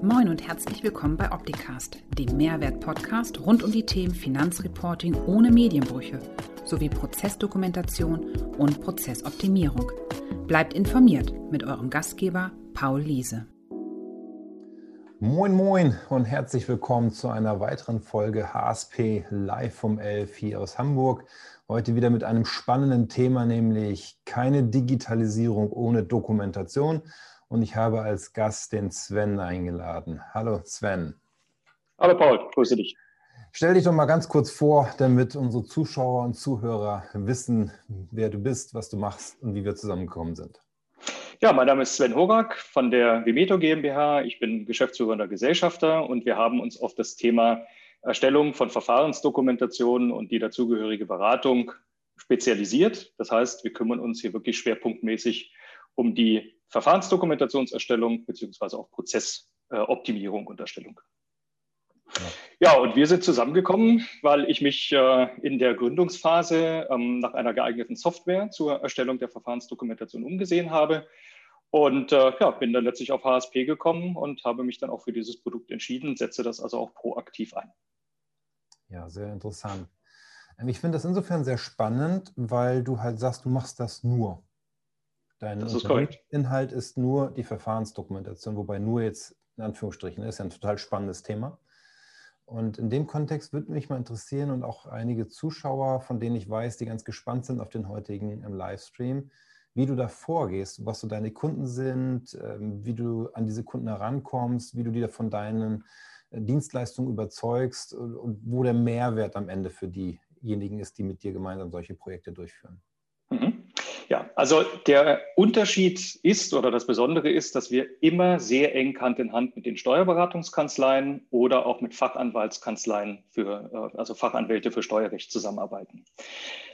Moin und herzlich willkommen bei Opticast, dem Mehrwert-Podcast rund um die Themen Finanzreporting ohne Medienbrüche sowie Prozessdokumentation und Prozessoptimierung. Bleibt informiert mit eurem Gastgeber Paul Liese. Moin, moin und herzlich willkommen zu einer weiteren Folge HSP live vom 11 hier aus Hamburg. Heute wieder mit einem spannenden Thema, nämlich keine Digitalisierung ohne Dokumentation und ich habe als Gast den Sven eingeladen. Hallo Sven. Hallo Paul, grüße dich. Stell dich doch mal ganz kurz vor, damit unsere Zuschauer und Zuhörer wissen, wer du bist, was du machst und wie wir zusammengekommen sind. Ja, mein Name ist Sven Horak von der Vimeto GmbH. Ich bin geschäftsführender Gesellschafter und wir haben uns auf das Thema Erstellung von Verfahrensdokumentationen und die dazugehörige Beratung spezialisiert. Das heißt, wir kümmern uns hier wirklich schwerpunktmäßig um die Verfahrensdokumentationserstellung beziehungsweise auch Prozessoptimierung und Erstellung. Ja. und wir sind zusammengekommen, weil ich mich äh, in der Gründungsphase ähm, nach einer geeigneten Software zur Erstellung der Verfahrensdokumentation umgesehen habe und äh, ja, bin dann letztlich auf HSP gekommen und habe mich dann auch für dieses Produkt entschieden, setze das also auch proaktiv ein. Ja, sehr interessant. Ähm, ich finde das insofern sehr spannend, weil du halt sagst, du machst das nur. Dein das ist Inhalt ist nur die Verfahrensdokumentation, wobei nur jetzt in Anführungsstrichen ist ja ein total spannendes Thema. Und in dem Kontext würde mich mal interessieren und auch einige Zuschauer, von denen ich weiß, die ganz gespannt sind auf den heutigen ähm, Livestream, wie du da vorgehst, was so deine Kunden sind, ähm, wie du an diese Kunden herankommst, wie du die von deinen äh, Dienstleistungen überzeugst und wo der Mehrwert am Ende für diejenigen ist, die mit dir gemeinsam solche Projekte durchführen. Also der Unterschied ist oder das Besondere ist, dass wir immer sehr eng Hand in Hand mit den Steuerberatungskanzleien oder auch mit Fachanwaltskanzleien für, äh, also Fachanwälte für Steuerrecht zusammenarbeiten.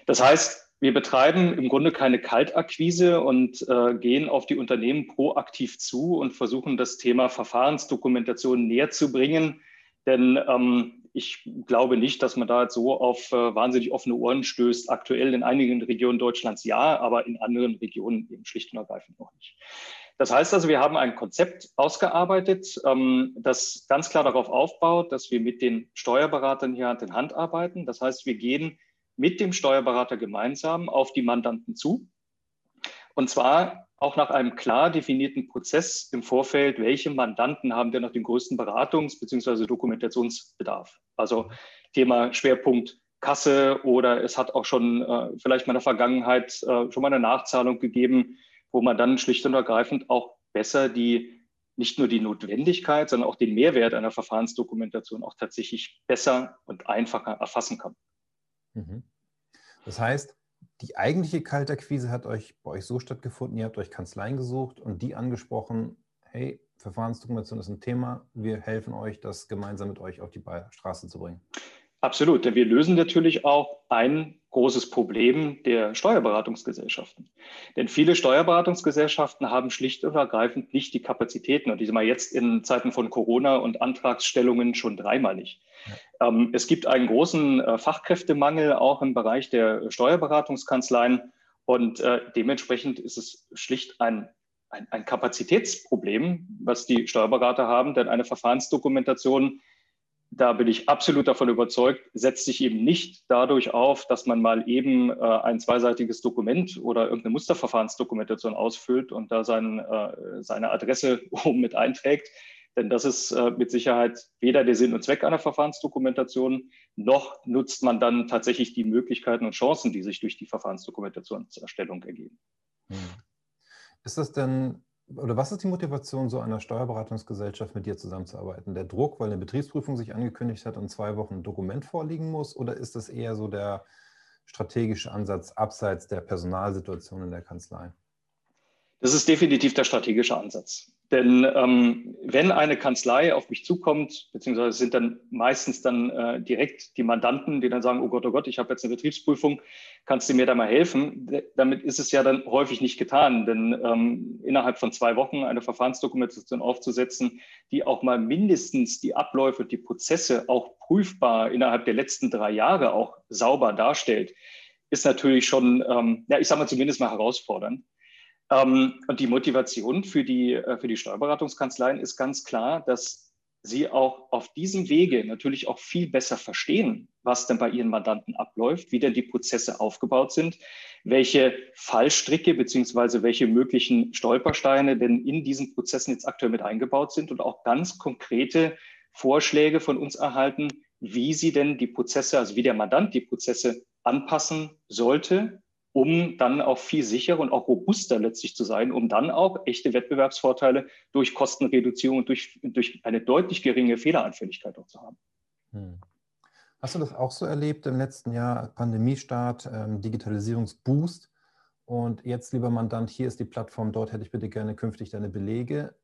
Das heißt, wir betreiben im Grunde keine Kaltakquise und äh, gehen auf die Unternehmen proaktiv zu und versuchen das Thema Verfahrensdokumentation näher zu bringen. Denn ähm, ich glaube nicht, dass man da jetzt so auf äh, wahnsinnig offene Ohren stößt. Aktuell in einigen Regionen Deutschlands ja, aber in anderen Regionen eben schlicht und ergreifend noch nicht. Das heißt also, wir haben ein Konzept ausgearbeitet, ähm, das ganz klar darauf aufbaut, dass wir mit den Steuerberatern hier Hand in Hand arbeiten. Das heißt, wir gehen mit dem Steuerberater gemeinsam auf die Mandanten zu. Und zwar auch nach einem klar definierten Prozess im Vorfeld, welche Mandanten haben denn noch den größten Beratungs- bzw. Dokumentationsbedarf. Also Thema Schwerpunkt Kasse oder es hat auch schon äh, vielleicht mal in der Vergangenheit äh, schon mal eine Nachzahlung gegeben, wo man dann schlicht und ergreifend auch besser die nicht nur die Notwendigkeit, sondern auch den Mehrwert einer Verfahrensdokumentation auch tatsächlich besser und einfacher erfassen kann. Mhm. Das heißt, die eigentliche Kaltakquise hat euch bei euch so stattgefunden, ihr habt euch Kanzleien gesucht und die angesprochen, hey, Verfahrensdokumentation ist ein Thema, wir helfen euch, das gemeinsam mit euch auf die Straße zu bringen. Absolut, denn wir lösen natürlich auch ein großes Problem der Steuerberatungsgesellschaften. Denn viele Steuerberatungsgesellschaften haben schlicht und ergreifend nicht die Kapazitäten und die sind mal jetzt in Zeiten von Corona und Antragsstellungen schon dreimal nicht. Ähm, es gibt einen großen äh, Fachkräftemangel auch im Bereich der Steuerberatungskanzleien und äh, dementsprechend ist es schlicht ein ein, ein Kapazitätsproblem, was die Steuerberater haben, denn eine Verfahrensdokumentation da bin ich absolut davon überzeugt, setzt sich eben nicht dadurch auf, dass man mal eben äh, ein zweiseitiges Dokument oder irgendeine Musterverfahrensdokumentation ausfüllt und da sein, äh, seine Adresse oben mit einträgt. Denn das ist äh, mit Sicherheit weder der Sinn und Zweck einer Verfahrensdokumentation, noch nutzt man dann tatsächlich die Möglichkeiten und Chancen, die sich durch die Verfahrensdokumentationserstellung ergeben. Hm. Ist das denn oder was ist die Motivation so einer Steuerberatungsgesellschaft mit dir zusammenzuarbeiten? Der Druck, weil eine Betriebsprüfung sich angekündigt hat und zwei Wochen ein Dokument vorliegen muss? Oder ist das eher so der strategische Ansatz abseits der Personalsituation in der Kanzlei? Das ist definitiv der strategische Ansatz. Denn ähm, wenn eine Kanzlei auf mich zukommt, beziehungsweise sind dann meistens dann äh, direkt die Mandanten, die dann sagen, oh Gott, oh Gott, ich habe jetzt eine Betriebsprüfung, kannst du mir da mal helfen? Damit ist es ja dann häufig nicht getan, denn ähm, innerhalb von zwei Wochen eine Verfahrensdokumentation aufzusetzen, die auch mal mindestens die Abläufe die Prozesse auch prüfbar innerhalb der letzten drei Jahre auch sauber darstellt, ist natürlich schon, ähm, ja, ich sage mal zumindest mal herausfordernd. Ähm, und die Motivation für die, äh, für die Steuerberatungskanzleien ist ganz klar, dass sie auch auf diesem Wege natürlich auch viel besser verstehen, was denn bei ihren Mandanten abläuft, wie denn die Prozesse aufgebaut sind, welche Fallstricke beziehungsweise welche möglichen Stolpersteine denn in diesen Prozessen jetzt aktuell mit eingebaut sind und auch ganz konkrete Vorschläge von uns erhalten, wie sie denn die Prozesse, also wie der Mandant die Prozesse anpassen sollte, um dann auch viel sicherer und auch robuster letztlich zu sein, um dann auch echte Wettbewerbsvorteile durch Kostenreduzierung und durch, durch eine deutlich geringe Fehleranfälligkeit auch zu haben. Hm. Hast du das auch so erlebt im letzten Jahr, Pandemiestart, ähm, Digitalisierungsboost? Und jetzt, lieber Mandant, hier ist die Plattform, dort hätte ich bitte gerne künftig deine Belege,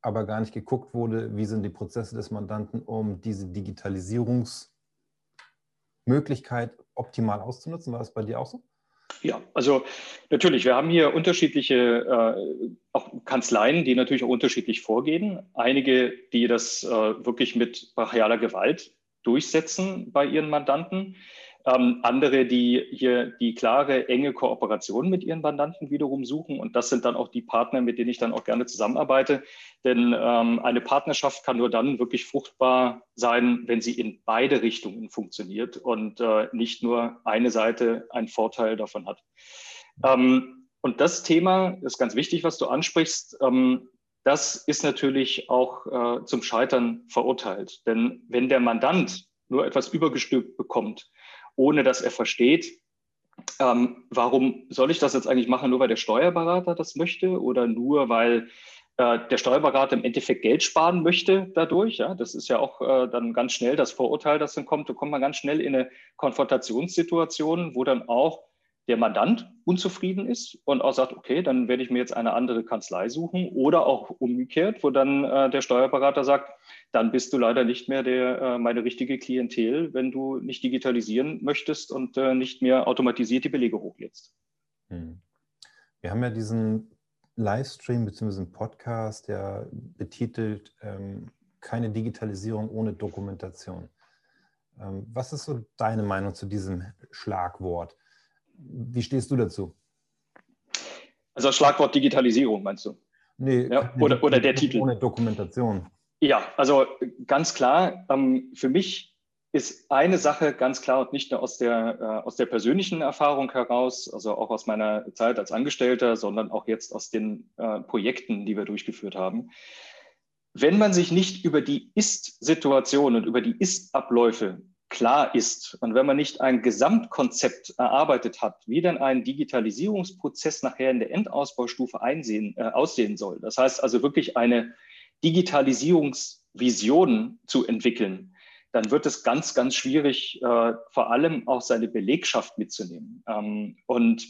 aber gar nicht geguckt wurde, wie sind die Prozesse des Mandanten, um diese Digitalisierungsmöglichkeit optimal auszunutzen. War das bei dir auch so? Ja, also natürlich, wir haben hier unterschiedliche äh, auch Kanzleien, die natürlich auch unterschiedlich vorgehen. Einige, die das äh, wirklich mit brachialer Gewalt durchsetzen bei ihren Mandanten. Ähm, andere, die hier die klare, enge Kooperation mit ihren Mandanten wiederum suchen. Und das sind dann auch die Partner, mit denen ich dann auch gerne zusammenarbeite. Denn ähm, eine Partnerschaft kann nur dann wirklich fruchtbar sein, wenn sie in beide Richtungen funktioniert und äh, nicht nur eine Seite einen Vorteil davon hat. Ähm, und das Thema ist ganz wichtig, was du ansprichst. Ähm, das ist natürlich auch äh, zum Scheitern verurteilt. Denn wenn der Mandant nur etwas übergestülpt bekommt, ohne dass er versteht, ähm, warum soll ich das jetzt eigentlich machen, nur weil der Steuerberater das möchte oder nur weil äh, der Steuerberater im Endeffekt Geld sparen möchte dadurch. Ja, das ist ja auch äh, dann ganz schnell das Vorurteil, das dann kommt. Da kommt man ganz schnell in eine Konfrontationssituation, wo dann auch der Mandant unzufrieden ist und auch sagt, okay, dann werde ich mir jetzt eine andere Kanzlei suchen oder auch umgekehrt, wo dann äh, der Steuerberater sagt, dann bist du leider nicht mehr der, äh, meine richtige Klientel, wenn du nicht digitalisieren möchtest und äh, nicht mehr automatisiert die Belege hochlädst. Hm. Wir haben ja diesen Livestream bzw. Podcast, der betitelt ähm, keine Digitalisierung ohne Dokumentation. Ähm, was ist so deine Meinung zu diesem Schlagwort? Wie stehst du dazu? Also das Schlagwort Digitalisierung meinst du? Nee, ja, oder, oder der Titel. Ohne Dokumentation. Ja, also ganz klar, ähm, für mich ist eine Sache ganz klar und nicht nur aus der, äh, aus der persönlichen Erfahrung heraus, also auch aus meiner Zeit als Angestellter, sondern auch jetzt aus den äh, Projekten, die wir durchgeführt haben. Wenn man sich nicht über die Ist-Situation und über die Ist-Abläufe klar ist und wenn man nicht ein Gesamtkonzept erarbeitet hat, wie dann ein Digitalisierungsprozess nachher in der Endausbaustufe einsehen, äh, aussehen soll, das heißt also wirklich eine Digitalisierungsvision zu entwickeln, dann wird es ganz, ganz schwierig, äh, vor allem auch seine Belegschaft mitzunehmen. Ähm, und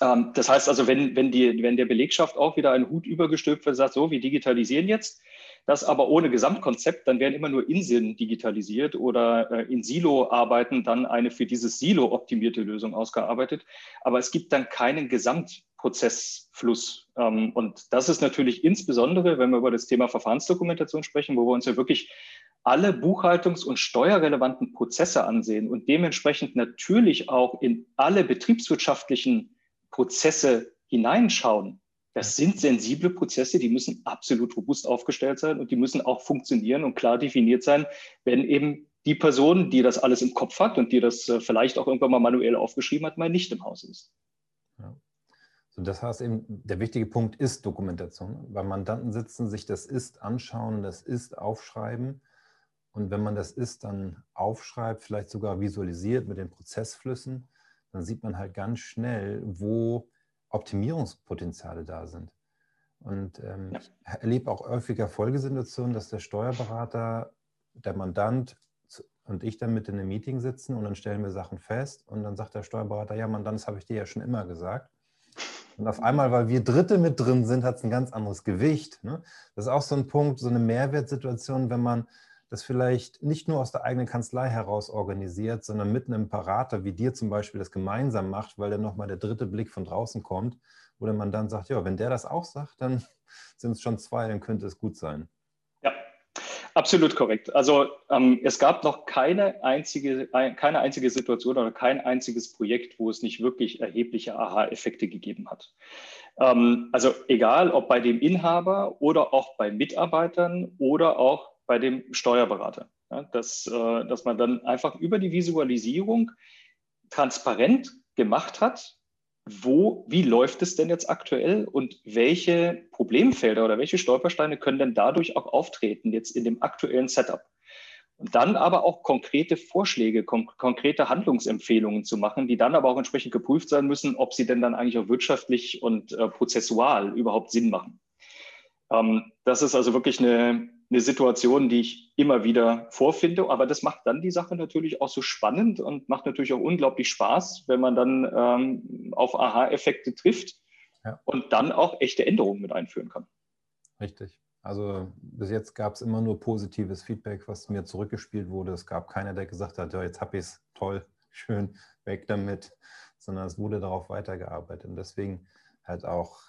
ähm, das heißt also, wenn, wenn, die, wenn der Belegschaft auch wieder ein Hut übergestülpt wird, sagt, so, wir digitalisieren jetzt, das aber ohne Gesamtkonzept, dann werden immer nur Inseln digitalisiert oder äh, in Silo-Arbeiten dann eine für dieses Silo optimierte Lösung ausgearbeitet. Aber es gibt dann keinen Gesamtprozessfluss. Ähm, und das ist natürlich insbesondere, wenn wir über das Thema Verfahrensdokumentation sprechen, wo wir uns ja wirklich alle buchhaltungs- und steuerrelevanten Prozesse ansehen und dementsprechend natürlich auch in alle betriebswirtschaftlichen Prozesse hineinschauen, das sind sensible Prozesse, die müssen absolut robust aufgestellt sein und die müssen auch funktionieren und klar definiert sein, wenn eben die Person, die das alles im Kopf hat und die das äh, vielleicht auch irgendwann mal manuell aufgeschrieben hat, mal nicht im Haus ist. Ja. So, das heißt eben, der wichtige Punkt ist Dokumentation. Beim Mandanten sitzen, sich das Ist anschauen, das Ist aufschreiben. Und wenn man das Ist dann aufschreibt, vielleicht sogar visualisiert mit den Prozessflüssen, dann sieht man halt ganz schnell, wo Optimierungspotenziale da sind. Und ähm, ja. ich erlebe auch häufiger Folgesituationen, dass der Steuerberater, der Mandant und ich dann mit in einem Meeting sitzen und dann stellen wir Sachen fest und dann sagt der Steuerberater, ja Mandant, das habe ich dir ja schon immer gesagt. Und auf einmal, weil wir Dritte mit drin sind, hat es ein ganz anderes Gewicht. Ne? Das ist auch so ein Punkt, so eine Mehrwertsituation, wenn man das vielleicht nicht nur aus der eigenen Kanzlei heraus organisiert, sondern mit einem Berater wie dir zum Beispiel das gemeinsam macht, weil dann nochmal der dritte Blick von draußen kommt, wo man dann sagt, ja, wenn der das auch sagt, dann sind es schon zwei, dann könnte es gut sein. Ja, absolut korrekt. Also ähm, es gab noch keine einzige, keine einzige Situation oder kein einziges Projekt, wo es nicht wirklich erhebliche Aha-Effekte gegeben hat. Ähm, also egal, ob bei dem Inhaber oder auch bei Mitarbeitern oder auch bei dem Steuerberater. Ja, dass, äh, dass man dann einfach über die Visualisierung transparent gemacht hat, wo, wie läuft es denn jetzt aktuell und welche Problemfelder oder welche Stolpersteine können denn dadurch auch auftreten, jetzt in dem aktuellen Setup? Und dann aber auch konkrete Vorschläge, kon konkrete Handlungsempfehlungen zu machen, die dann aber auch entsprechend geprüft sein müssen, ob sie denn dann eigentlich auch wirtschaftlich und äh, prozessual überhaupt Sinn machen. Ähm, das ist also wirklich eine, eine Situation, die ich immer wieder vorfinde. Aber das macht dann die Sache natürlich auch so spannend und macht natürlich auch unglaublich Spaß, wenn man dann ähm, auf Aha-Effekte trifft ja. und dann auch echte Änderungen mit einführen kann. Richtig. Also bis jetzt gab es immer nur positives Feedback, was mir zurückgespielt wurde. Es gab keiner, der gesagt hat, ja, jetzt habe ich es toll, schön, weg damit, sondern es wurde darauf weitergearbeitet. Und deswegen halt auch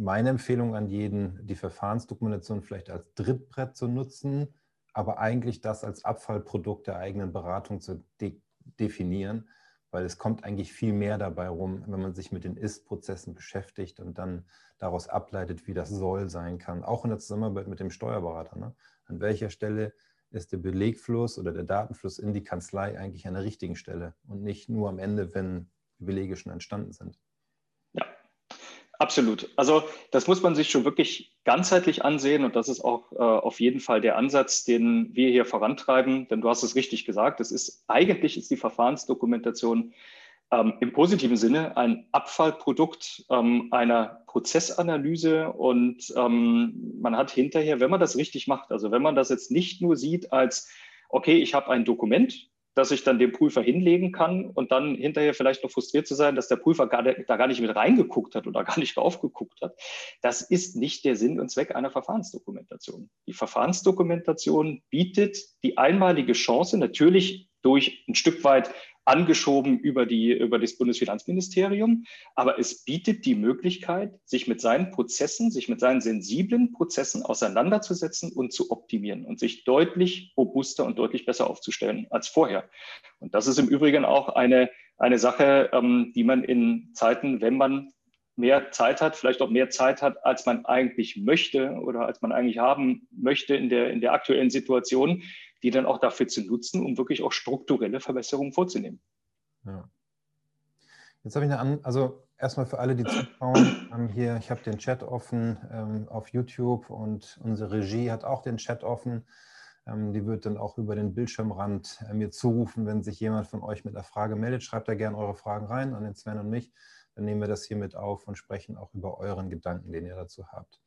meine Empfehlung an jeden, die Verfahrensdokumentation vielleicht als Drittbrett zu nutzen, aber eigentlich das als Abfallprodukt der eigenen Beratung zu de definieren, weil es kommt eigentlich viel mehr dabei rum, wenn man sich mit den Ist-Prozessen beschäftigt und dann daraus ableitet, wie das soll sein kann, auch in der Zusammenarbeit mit dem Steuerberater. Ne? An welcher Stelle ist der Belegfluss oder der Datenfluss in die Kanzlei eigentlich an der richtigen Stelle und nicht nur am Ende, wenn Belege schon entstanden sind. Absolut. Also das muss man sich schon wirklich ganzheitlich ansehen und das ist auch äh, auf jeden Fall der Ansatz, den wir hier vorantreiben. Denn du hast es richtig gesagt, es ist eigentlich ist die Verfahrensdokumentation ähm, im positiven Sinne ein Abfallprodukt ähm, einer Prozessanalyse und ähm, man hat hinterher, wenn man das richtig macht, also wenn man das jetzt nicht nur sieht als okay, ich habe ein Dokument, dass ich dann dem Prüfer hinlegen kann und dann hinterher vielleicht noch frustriert zu sein, dass der Prüfer gar, da gar nicht mit reingeguckt hat oder gar nicht drauf geguckt hat. Das ist nicht der Sinn und Zweck einer Verfahrensdokumentation. Die Verfahrensdokumentation bietet die einmalige Chance, natürlich durch ein Stück weit angeschoben über, die, über das Bundesfinanzministerium. Aber es bietet die Möglichkeit, sich mit seinen Prozessen, sich mit seinen sensiblen Prozessen auseinanderzusetzen und zu optimieren und sich deutlich robuster und deutlich besser aufzustellen als vorher. Und das ist im Übrigen auch eine, eine Sache, ähm, die man in Zeiten, wenn man mehr Zeit hat, vielleicht auch mehr Zeit hat, als man eigentlich möchte oder als man eigentlich haben möchte in der, in der aktuellen Situation, die dann auch dafür zu nutzen, um wirklich auch strukturelle Verbesserungen vorzunehmen. Ja. Jetzt habe ich eine An also erstmal für alle, die zuschauen, ähm, hier, ich habe den Chat offen ähm, auf YouTube und unsere Regie hat auch den Chat offen. Ähm, die wird dann auch über den Bildschirmrand äh, mir zurufen, wenn sich jemand von euch mit einer Frage meldet. Schreibt da gerne eure Fragen rein an den Sven und mich. Dann nehmen wir das hier mit auf und sprechen auch über euren Gedanken, den ihr dazu habt.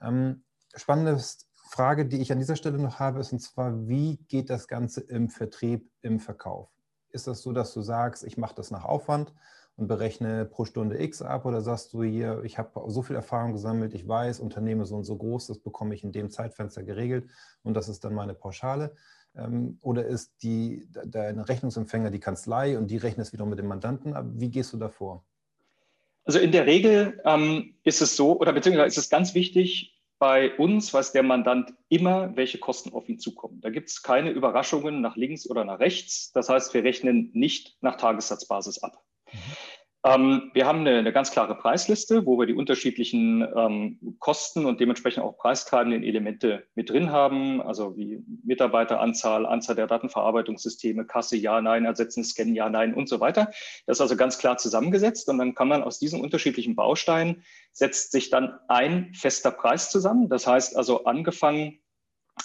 Ähm, spannendes Frage, die ich an dieser Stelle noch habe, ist und zwar, wie geht das Ganze im Vertrieb, im Verkauf? Ist das so, dass du sagst, ich mache das nach Aufwand und berechne pro Stunde X ab oder sagst du hier, ich habe so viel Erfahrung gesammelt, ich weiß, Unternehmen so und so groß, das bekomme ich in dem Zeitfenster geregelt und das ist dann meine Pauschale? Ähm, oder ist die, dein Rechnungsempfänger die Kanzlei und die rechnet es wiederum mit dem Mandanten ab? Wie gehst du davor? Also in der Regel ähm, ist es so, oder beziehungsweise ist es ganz wichtig, bei uns weiß der Mandant immer, welche Kosten auf ihn zukommen. Da gibt es keine Überraschungen nach links oder nach rechts. Das heißt, wir rechnen nicht nach Tagessatzbasis ab. Mhm. Ähm, wir haben eine, eine, ganz klare Preisliste, wo wir die unterschiedlichen ähm, Kosten und dementsprechend auch preistreibenden Elemente mit drin haben, also wie Mitarbeiteranzahl, Anzahl der Datenverarbeitungssysteme, Kasse, ja, nein, ersetzen, scannen, ja, nein und so weiter. Das ist also ganz klar zusammengesetzt und dann kann man aus diesen unterschiedlichen Bausteinen setzt sich dann ein fester Preis zusammen. Das heißt also angefangen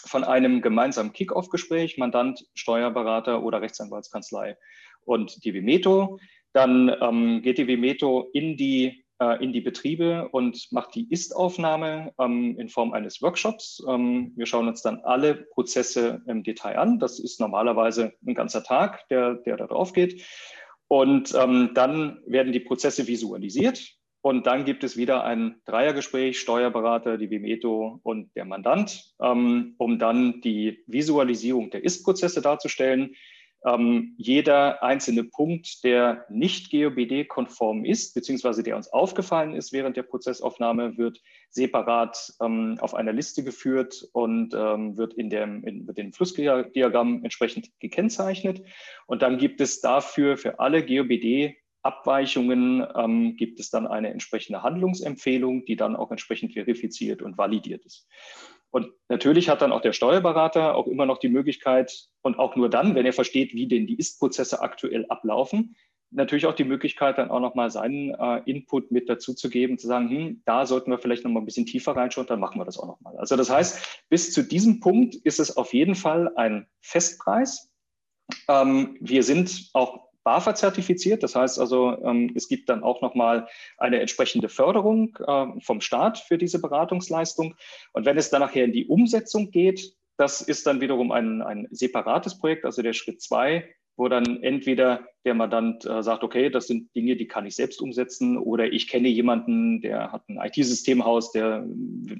von einem gemeinsamen Kick-Off-Gespräch, Mandant, Steuerberater oder Rechtsanwaltskanzlei und die Vimeto dann ähm, geht die Vimeto in die, äh, in die Betriebe und macht die Ist-Aufnahme ähm, in Form eines Workshops. Ähm, wir schauen uns dann alle Prozesse im Detail an. Das ist normalerweise ein ganzer Tag, der, der da drauf geht. Und ähm, dann werden die Prozesse visualisiert. Und dann gibt es wieder ein Dreiergespräch, Steuerberater, die Vimeto und der Mandant, ähm, um dann die Visualisierung der Ist-Prozesse darzustellen ähm, jeder einzelne Punkt, der nicht GOBD-konform ist, beziehungsweise der uns aufgefallen ist während der Prozessaufnahme, wird separat ähm, auf einer Liste geführt und ähm, wird in dem, in dem Flussdiagramm entsprechend gekennzeichnet. Und dann gibt es dafür für alle GOBD Abweichungen ähm, gibt es dann eine entsprechende Handlungsempfehlung, die dann auch entsprechend verifiziert und validiert ist. Und natürlich hat dann auch der Steuerberater auch immer noch die Möglichkeit und auch nur dann, wenn er versteht, wie denn die Ist-Prozesse aktuell ablaufen, natürlich auch die Möglichkeit, dann auch nochmal seinen äh, Input mit dazu zu geben, zu sagen, hm, da sollten wir vielleicht nochmal ein bisschen tiefer reinschauen, dann machen wir das auch nochmal. Also das heißt, bis zu diesem Punkt ist es auf jeden Fall ein Festpreis. Ähm, wir sind auch BAFA zertifiziert. Das heißt also, ähm, es gibt dann auch nochmal eine entsprechende Förderung äh, vom Staat für diese Beratungsleistung. Und wenn es dann nachher in die Umsetzung geht, das ist dann wiederum ein, ein separates Projekt, also der Schritt zwei, wo dann entweder der Mandant äh, sagt, okay, das sind Dinge, die kann ich selbst umsetzen, oder ich kenne jemanden, der hat ein IT-Systemhaus, der äh,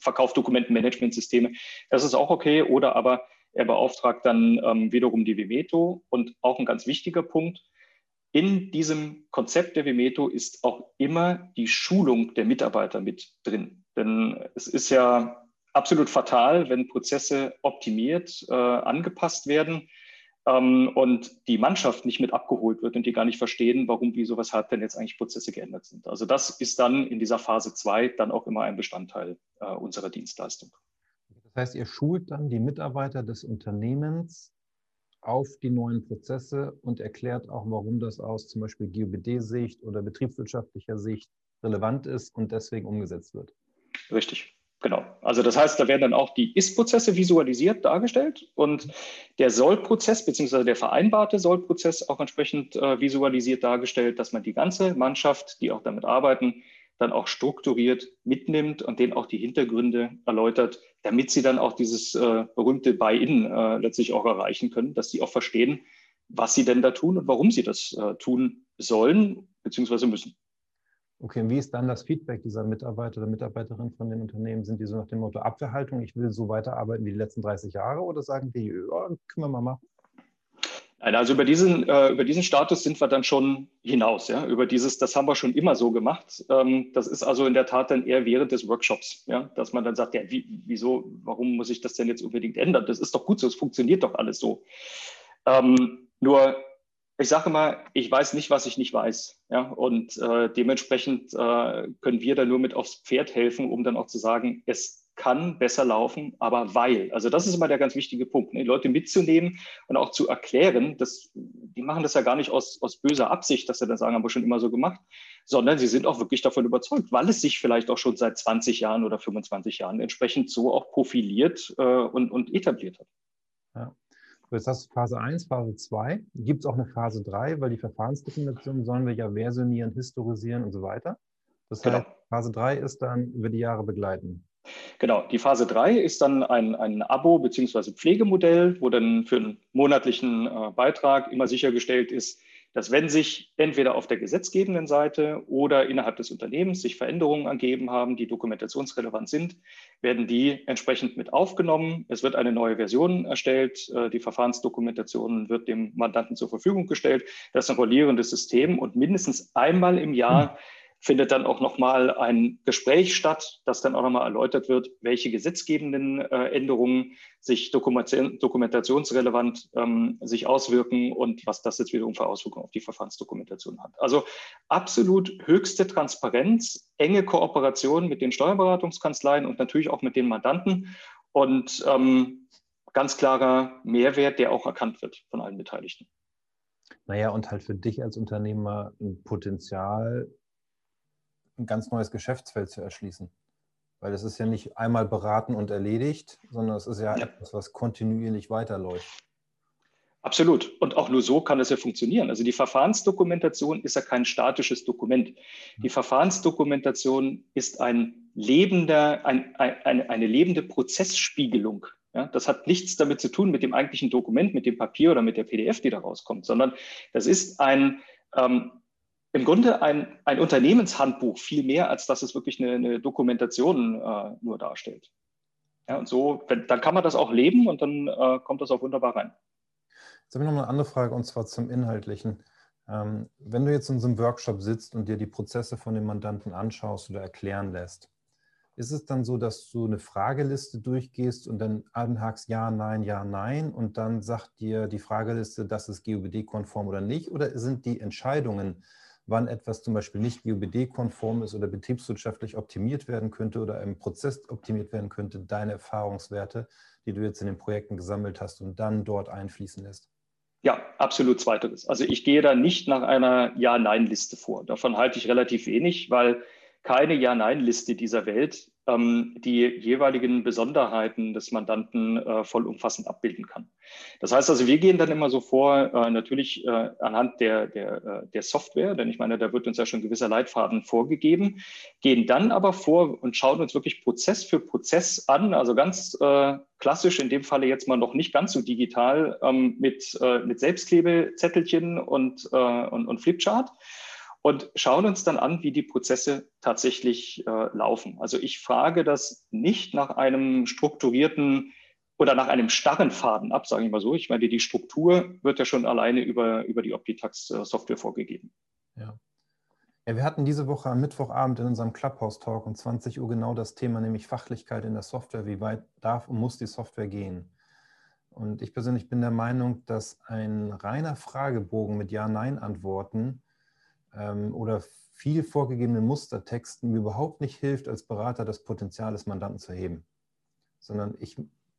verkauft Dokumentenmanagementsysteme. Das ist auch okay. Oder aber er beauftragt dann ähm, wiederum die Vimeto. Und auch ein ganz wichtiger Punkt, in diesem Konzept der Vimeto ist auch immer die Schulung der Mitarbeiter mit drin. Denn es ist ja absolut fatal, wenn Prozesse optimiert, äh, angepasst werden ähm, und die Mannschaft nicht mit abgeholt wird und die gar nicht verstehen, warum, wieso, weshalb denn jetzt eigentlich Prozesse geändert sind. Also das ist dann in dieser Phase 2 dann auch immer ein Bestandteil äh, unserer Dienstleistung. Das heißt, ihr schult dann die Mitarbeiter des Unternehmens auf die neuen Prozesse und erklärt auch, warum das aus zum Beispiel GUBD-Sicht oder betriebswirtschaftlicher Sicht relevant ist und deswegen umgesetzt wird. Richtig, genau. Also das heißt, da werden dann auch die Ist-Prozesse visualisiert dargestellt und der Soll-Prozess bzw. der vereinbarte Soll-Prozess auch entsprechend äh, visualisiert dargestellt, dass man die ganze Mannschaft, die auch damit arbeiten, dann auch strukturiert mitnimmt und denen auch die Hintergründe erläutert, damit sie dann auch dieses äh, berühmte Buy-in äh, letztlich auch erreichen können, dass sie auch verstehen, was sie denn da tun und warum sie das äh, tun sollen bzw. müssen. Okay, und wie ist dann das Feedback dieser Mitarbeiter oder Mitarbeiterin von den Unternehmen? Sind die so nach dem Motto Abwehrhaltung, ich will so weiterarbeiten wie die letzten 30 Jahre oder sagen die, ja, können wir mal machen? Nein, also über diesen, äh, über diesen Status sind wir dann schon hinaus. Ja? Über dieses, das haben wir schon immer so gemacht. Ähm, das ist also in der Tat dann eher während des Workshops, ja? dass man dann sagt, ja, wie, wieso, warum muss ich das denn jetzt unbedingt ändern? Das ist doch gut so, es funktioniert doch alles so. Ähm, nur, ich sage mal, ich weiß nicht, was ich nicht weiß. Ja? Und äh, dementsprechend äh, können wir da nur mit aufs Pferd helfen, um dann auch zu sagen, es kann besser laufen, aber weil. Also das ist immer der ganz wichtige Punkt, ne? Leute mitzunehmen und auch zu erklären, dass die machen das ja gar nicht aus, aus böser Absicht, dass sie dann sagen, haben wir schon immer so gemacht, sondern sie sind auch wirklich davon überzeugt, weil es sich vielleicht auch schon seit 20 Jahren oder 25 Jahren entsprechend so auch profiliert äh, und, und etabliert hat. Ja. Jetzt hast du Phase 1, Phase 2. Gibt es auch eine Phase 3, weil die Verfahrensdokumentation sollen wir ja versionieren, historisieren und so weiter. Das genau. heißt, Phase 3 ist dann über die Jahre begleiten. Genau, die Phase 3 ist dann ein, ein Abo- bzw. Pflegemodell, wo dann für einen monatlichen äh, Beitrag immer sichergestellt ist, dass wenn sich entweder auf der gesetzgebenden Seite oder innerhalb des Unternehmens sich Veränderungen ergeben haben, die dokumentationsrelevant sind, werden die entsprechend mit aufgenommen. Es wird eine neue Version erstellt. Äh, die Verfahrensdokumentation wird dem Mandanten zur Verfügung gestellt. Das ist ein rollierendes System und mindestens einmal im Jahr hm findet dann auch nochmal ein Gespräch statt, das dann auch nochmal erläutert wird, welche gesetzgebenden äh, Änderungen sich Dokumentation, dokumentationsrelevant ähm, sich auswirken und was das jetzt wiederum für Auswirkungen auf die Verfahrensdokumentation hat. Also absolut höchste Transparenz, enge Kooperation mit den Steuerberatungskanzleien und natürlich auch mit den Mandanten und ähm, ganz klarer Mehrwert, der auch erkannt wird von allen Beteiligten. Naja, und halt für dich als Unternehmer ein Potenzial, ein ganz neues Geschäftsfeld zu erschließen. Weil es ist ja nicht einmal beraten und erledigt, sondern es ist ja, ja. etwas, was kontinuierlich weiterläuft. Absolut. Und auch nur so kann es ja funktionieren. Also die Verfahrensdokumentation ist ja kein statisches Dokument. Die Verfahrensdokumentation ist ein lebender, ein, ein, eine lebende Prozessspiegelung. Ja, das hat nichts damit zu tun mit dem eigentlichen Dokument, mit dem Papier oder mit der PDF, die da rauskommt, sondern das ist ein, ähm, im Grunde ein, ein Unternehmenshandbuch viel mehr, als dass es wirklich eine, eine Dokumentation äh, nur darstellt. Ja, und so, wenn, dann kann man das auch leben und dann äh, kommt das auch wunderbar rein. Jetzt habe ich noch eine andere Frage und zwar zum Inhaltlichen. Ähm, wenn du jetzt in so einem Workshop sitzt und dir die Prozesse von dem Mandanten anschaust oder erklären lässt, ist es dann so, dass du eine Frageliste durchgehst und dann anhakst Ja, Nein, Ja, Nein und dann sagt dir die Frageliste, das ist GUBD-konform oder nicht? Oder sind die Entscheidungen, wann etwas zum Beispiel nicht GUBD-konform ist oder betriebswirtschaftlich optimiert werden könnte oder im Prozess optimiert werden könnte, deine Erfahrungswerte, die du jetzt in den Projekten gesammelt hast und dann dort einfließen lässt? Ja, absolut zweiteres. Also ich gehe da nicht nach einer Ja-Nein-Liste vor. Davon halte ich relativ wenig, weil keine Ja-Nein-Liste dieser Welt die jeweiligen Besonderheiten des Mandanten äh, vollumfassend abbilden kann. Das heißt also, wir gehen dann immer so vor, äh, natürlich äh, anhand der, der, äh, der Software, denn ich meine, da wird uns ja schon gewisser Leitfaden vorgegeben, gehen dann aber vor und schauen uns wirklich Prozess für Prozess an, also ganz äh, klassisch, in dem Falle jetzt mal noch nicht ganz so digital ähm, mit, äh, mit Selbstklebezettelchen und, und, und Flipchart und schauen uns dann an, wie die Prozesse tatsächlich äh, laufen. Also ich frage das nicht nach einem strukturierten oder nach einem starren Faden ab, sage ich mal so. Ich meine, die Struktur wird ja schon alleine über, über die Optitax-Software vorgegeben. Ja. ja. Wir hatten diese Woche am Mittwochabend in unserem Clubhouse-Talk um 20 Uhr genau das Thema, nämlich Fachlichkeit in der Software. Wie weit darf und muss die Software gehen? Und ich persönlich bin der Meinung, dass ein reiner Fragebogen mit Ja-Nein-Antworten ähm, oder viel vorgegebenen Mustertexten mir überhaupt nicht hilft, als Berater das Potenzial des Mandanten zu heben, sondern ich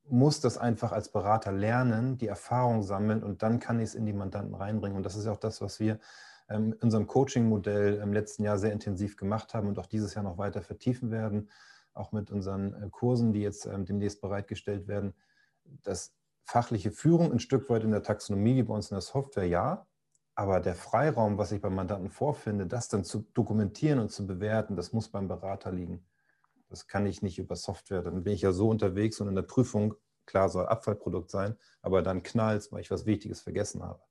muss das einfach als Berater lernen, die Erfahrung sammeln und dann kann ich es in die Mandanten reinbringen. Und das ist ja auch das, was wir ähm, in unserem Coaching-Modell im letzten Jahr sehr intensiv gemacht haben und auch dieses Jahr noch weiter vertiefen werden, auch mit unseren äh, Kursen, die jetzt ähm, demnächst bereitgestellt werden. Das fachliche Führung ein Stück weit in der Taxonomie wie bei uns in der Software, ja, aber der Freiraum, was ich beim Mandanten vorfinde, das dann zu dokumentieren und zu bewerten, das muss beim Berater liegen. Das kann ich nicht über Software. Dann bin ich ja so unterwegs und in der Prüfung, klar soll Abfallprodukt sein, aber dann knallt es, weil ich was Wichtiges vergessen habe.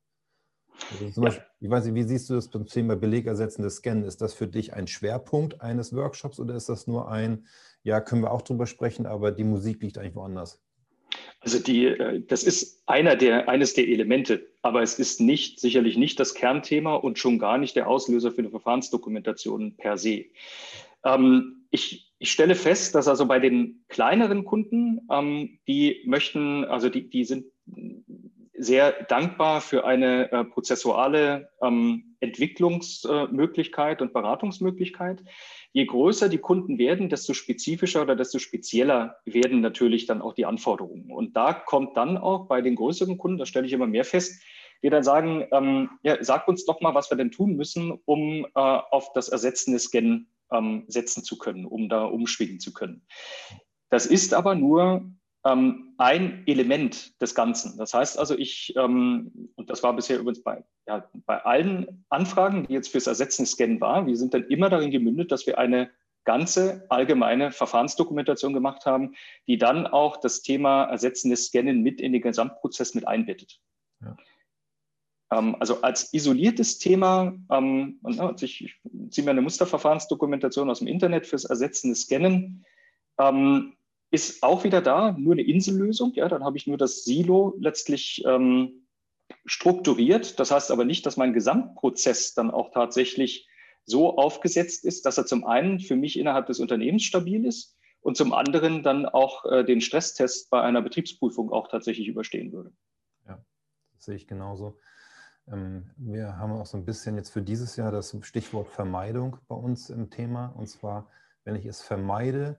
Also ja. Beispiel, ich weiß nicht, wie siehst du das beim Thema belegersetzendes Scannen? Ist das für dich ein Schwerpunkt eines Workshops oder ist das nur ein, ja, können wir auch drüber sprechen, aber die Musik liegt eigentlich woanders? Also die, äh, das ist einer der, eines der Elemente, aber es ist nicht, sicherlich nicht das Kernthema und schon gar nicht der Auslöser für eine Verfahrensdokumentation per se. Ähm, ich, ich, stelle fest, dass also bei den kleineren Kunden, ähm, die möchten, also die, die sind sehr dankbar für eine äh, prozessuale ähm, Entwicklungsmöglichkeit und Beratungsmöglichkeit. Je größer die Kunden werden, desto spezifischer oder desto spezieller werden natürlich dann auch die Anforderungen. Und da kommt dann auch bei den größeren Kunden, da stelle ich immer mehr fest, die dann sagen, ähm, ja, sag uns doch mal, was wir denn tun müssen, um äh, auf das ersetzende Scan ähm, setzen zu können, um da umschwingen zu können. Das ist aber nur ähm, ein Element des Ganzen. Das heißt also, ich, ähm, und das war bisher übrigens bei, ja, bei allen Anfragen, die jetzt fürs Ersetzen Scannen war, wir sind dann immer darin gemündet, dass wir eine ganze allgemeine Verfahrensdokumentation gemacht haben, die dann auch das Thema ersetzendes Scannen mit in den Gesamtprozess mit einbettet. Ja. Ähm, also als isoliertes Thema, ähm, also ich, ich ziehe mir eine Musterverfahrensdokumentation aus dem Internet fürs ersetzende Scannen. Ähm, ist auch wieder da, nur eine Insellösung. Ja, dann habe ich nur das Silo letztlich ähm, strukturiert. Das heißt aber nicht, dass mein Gesamtprozess dann auch tatsächlich so aufgesetzt ist, dass er zum einen für mich innerhalb des Unternehmens stabil ist und zum anderen dann auch äh, den Stresstest bei einer Betriebsprüfung auch tatsächlich überstehen würde. Ja, das sehe ich genauso. Ähm, wir haben auch so ein bisschen jetzt für dieses Jahr das Stichwort Vermeidung bei uns im Thema. Und zwar, wenn ich es vermeide,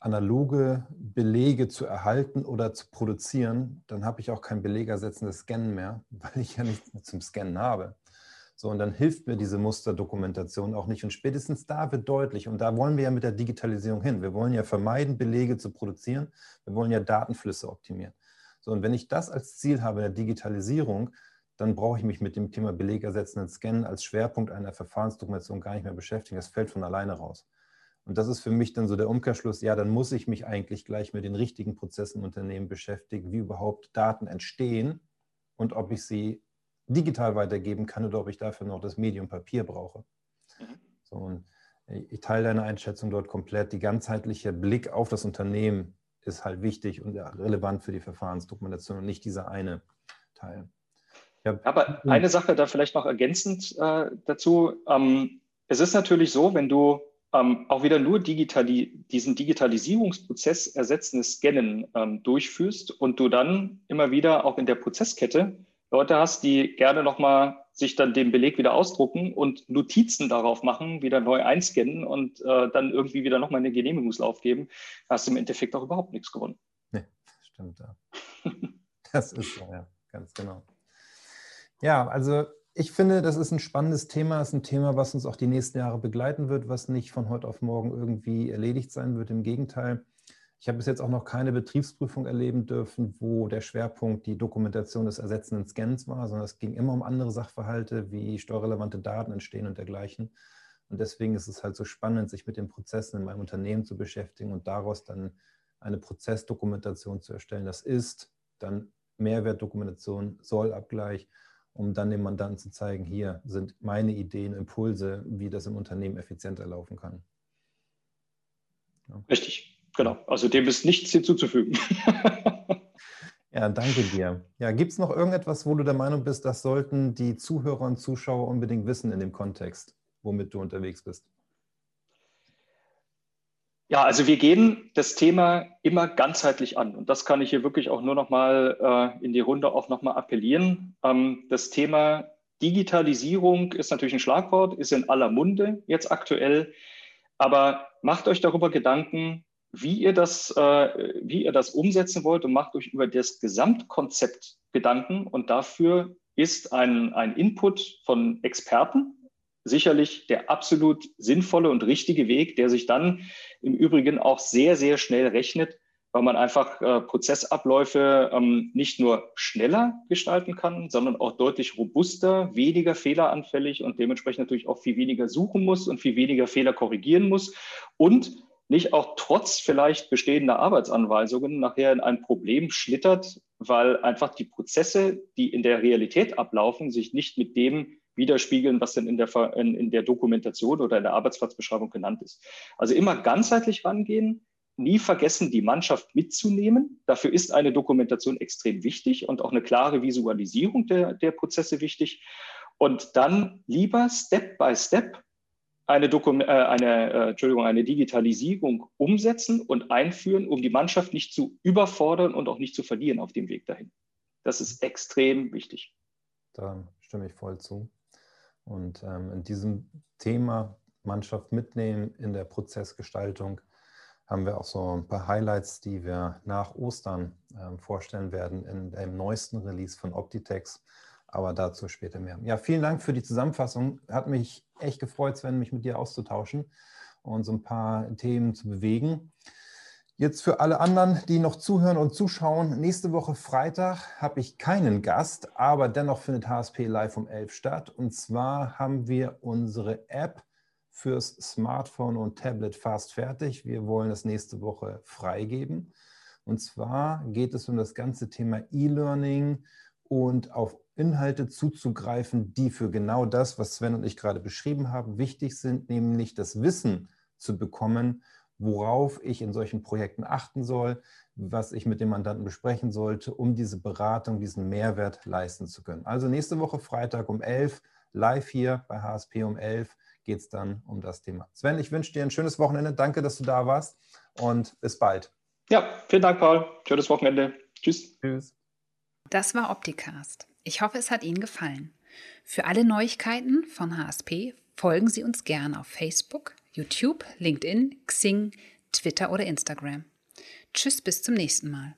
analoge Belege zu erhalten oder zu produzieren, dann habe ich auch kein belegersetzendes Scannen mehr, weil ich ja nichts mehr zum Scannen habe. So, und dann hilft mir diese Musterdokumentation auch nicht. Und spätestens da wird deutlich, und da wollen wir ja mit der Digitalisierung hin. Wir wollen ja vermeiden, Belege zu produzieren. Wir wollen ja Datenflüsse optimieren. So, und wenn ich das als Ziel habe, der Digitalisierung, dann brauche ich mich mit dem Thema belegersetzenden Scannen als Schwerpunkt einer Verfahrensdokumentation gar nicht mehr beschäftigen. Das fällt von alleine raus. Und das ist für mich dann so der Umkehrschluss, ja, dann muss ich mich eigentlich gleich mit den richtigen Prozessen im Unternehmen beschäftigen, wie überhaupt Daten entstehen und ob ich sie digital weitergeben kann oder ob ich dafür noch das Medium Papier brauche. Mhm. So, und ich teile deine Einschätzung dort komplett. Die ganzheitliche Blick auf das Unternehmen ist halt wichtig und relevant für die Verfahrensdokumentation und nicht dieser eine Teil. Ja. Aber eine Sache da vielleicht noch ergänzend äh, dazu. Ähm, es ist natürlich so, wenn du ähm, auch wieder nur digitali diesen Digitalisierungsprozess ersetzendes Scannen ähm, durchführst und du dann immer wieder auch in der Prozesskette Leute hast, die gerne nochmal sich dann den Beleg wieder ausdrucken und Notizen darauf machen, wieder neu einscannen und äh, dann irgendwie wieder nochmal einen Genehmigungslauf geben, hast du im Endeffekt auch überhaupt nichts gewonnen. Nee, stimmt, ja. das ist so, ja, ganz genau. Ja, also ich finde, das ist ein spannendes Thema, es ist ein Thema, was uns auch die nächsten Jahre begleiten wird, was nicht von heute auf morgen irgendwie erledigt sein wird. Im Gegenteil, ich habe bis jetzt auch noch keine Betriebsprüfung erleben dürfen, wo der Schwerpunkt die Dokumentation des ersetzenden Scans war, sondern es ging immer um andere Sachverhalte, wie steuerrelevante Daten entstehen und dergleichen. Und deswegen ist es halt so spannend, sich mit den Prozessen in meinem Unternehmen zu beschäftigen und daraus dann eine Prozessdokumentation zu erstellen. Das ist dann Mehrwertdokumentation, Sollabgleich, um dann dem Mandanten zu zeigen, hier sind meine Ideen, Impulse, wie das im Unternehmen effizienter laufen kann. Ja. Richtig. Genau, also dem ist nichts hinzuzufügen. ja, danke dir. Ja, gibt es noch irgendetwas, wo du der Meinung bist, das sollten die Zuhörer und Zuschauer unbedingt wissen in dem Kontext, womit du unterwegs bist? Ja, also wir gehen das Thema immer ganzheitlich an. Und das kann ich hier wirklich auch nur noch mal äh, in die Runde auch noch mal appellieren. Ähm, das Thema Digitalisierung ist natürlich ein Schlagwort, ist in aller Munde jetzt aktuell. Aber macht euch darüber Gedanken, wie ihr das, äh, wie ihr das umsetzen wollt und macht euch über das Gesamtkonzept Gedanken. Und dafür ist ein, ein Input von Experten sicherlich der absolut sinnvolle und richtige Weg, der sich dann im Übrigen auch sehr, sehr schnell rechnet, weil man einfach äh, Prozessabläufe ähm, nicht nur schneller gestalten kann, sondern auch deutlich robuster, weniger fehleranfällig und dementsprechend natürlich auch viel weniger suchen muss und viel weniger Fehler korrigieren muss und nicht auch trotz vielleicht bestehender Arbeitsanweisungen nachher in ein Problem schlittert, weil einfach die Prozesse, die in der Realität ablaufen, sich nicht mit dem widerspiegeln, was denn in der, in, in der Dokumentation oder in der Arbeitsplatzbeschreibung genannt ist. Also immer ganzheitlich rangehen, nie vergessen, die Mannschaft mitzunehmen. Dafür ist eine Dokumentation extrem wichtig und auch eine klare Visualisierung der, der Prozesse wichtig. Und dann lieber Step by Step eine, Dokum äh, eine, äh, Entschuldigung, eine Digitalisierung umsetzen und einführen, um die Mannschaft nicht zu überfordern und auch nicht zu verlieren auf dem Weg dahin. Das ist extrem wichtig. Da stimme ich voll zu. Und ähm, in diesem Thema Mannschaft mitnehmen in der Prozessgestaltung haben wir auch so ein paar Highlights, die wir nach Ostern äh, vorstellen werden in dem neuesten Release von Optitex aber dazu später mehr. Ja, vielen Dank für die Zusammenfassung. Hat mich echt gefreut, Sven, mich mit dir auszutauschen und so ein paar Themen zu bewegen. Jetzt für alle anderen, die noch zuhören und zuschauen, nächste Woche Freitag habe ich keinen Gast, aber dennoch findet HSP live um 11 statt. Und zwar haben wir unsere App fürs Smartphone und Tablet fast fertig. Wir wollen es nächste Woche freigeben. Und zwar geht es um das ganze Thema E-Learning und auf Inhalte zuzugreifen, die für genau das, was Sven und ich gerade beschrieben haben, wichtig sind, nämlich das Wissen zu bekommen, worauf ich in solchen Projekten achten soll, was ich mit dem Mandanten besprechen sollte, um diese Beratung, diesen Mehrwert leisten zu können. Also nächste Woche Freitag um 11, live hier bei HSP um 11 geht es dann um das Thema. Sven, ich wünsche dir ein schönes Wochenende. Danke, dass du da warst und bis bald. Ja, vielen Dank, Paul. Schönes Wochenende. Tschüss. Tschüss. Das war Opticast. Ich hoffe, es hat Ihnen gefallen. Für alle Neuigkeiten von HSP folgen Sie uns gerne auf Facebook, YouTube, LinkedIn, Xing, Twitter oder Instagram. Tschüss, bis zum nächsten Mal.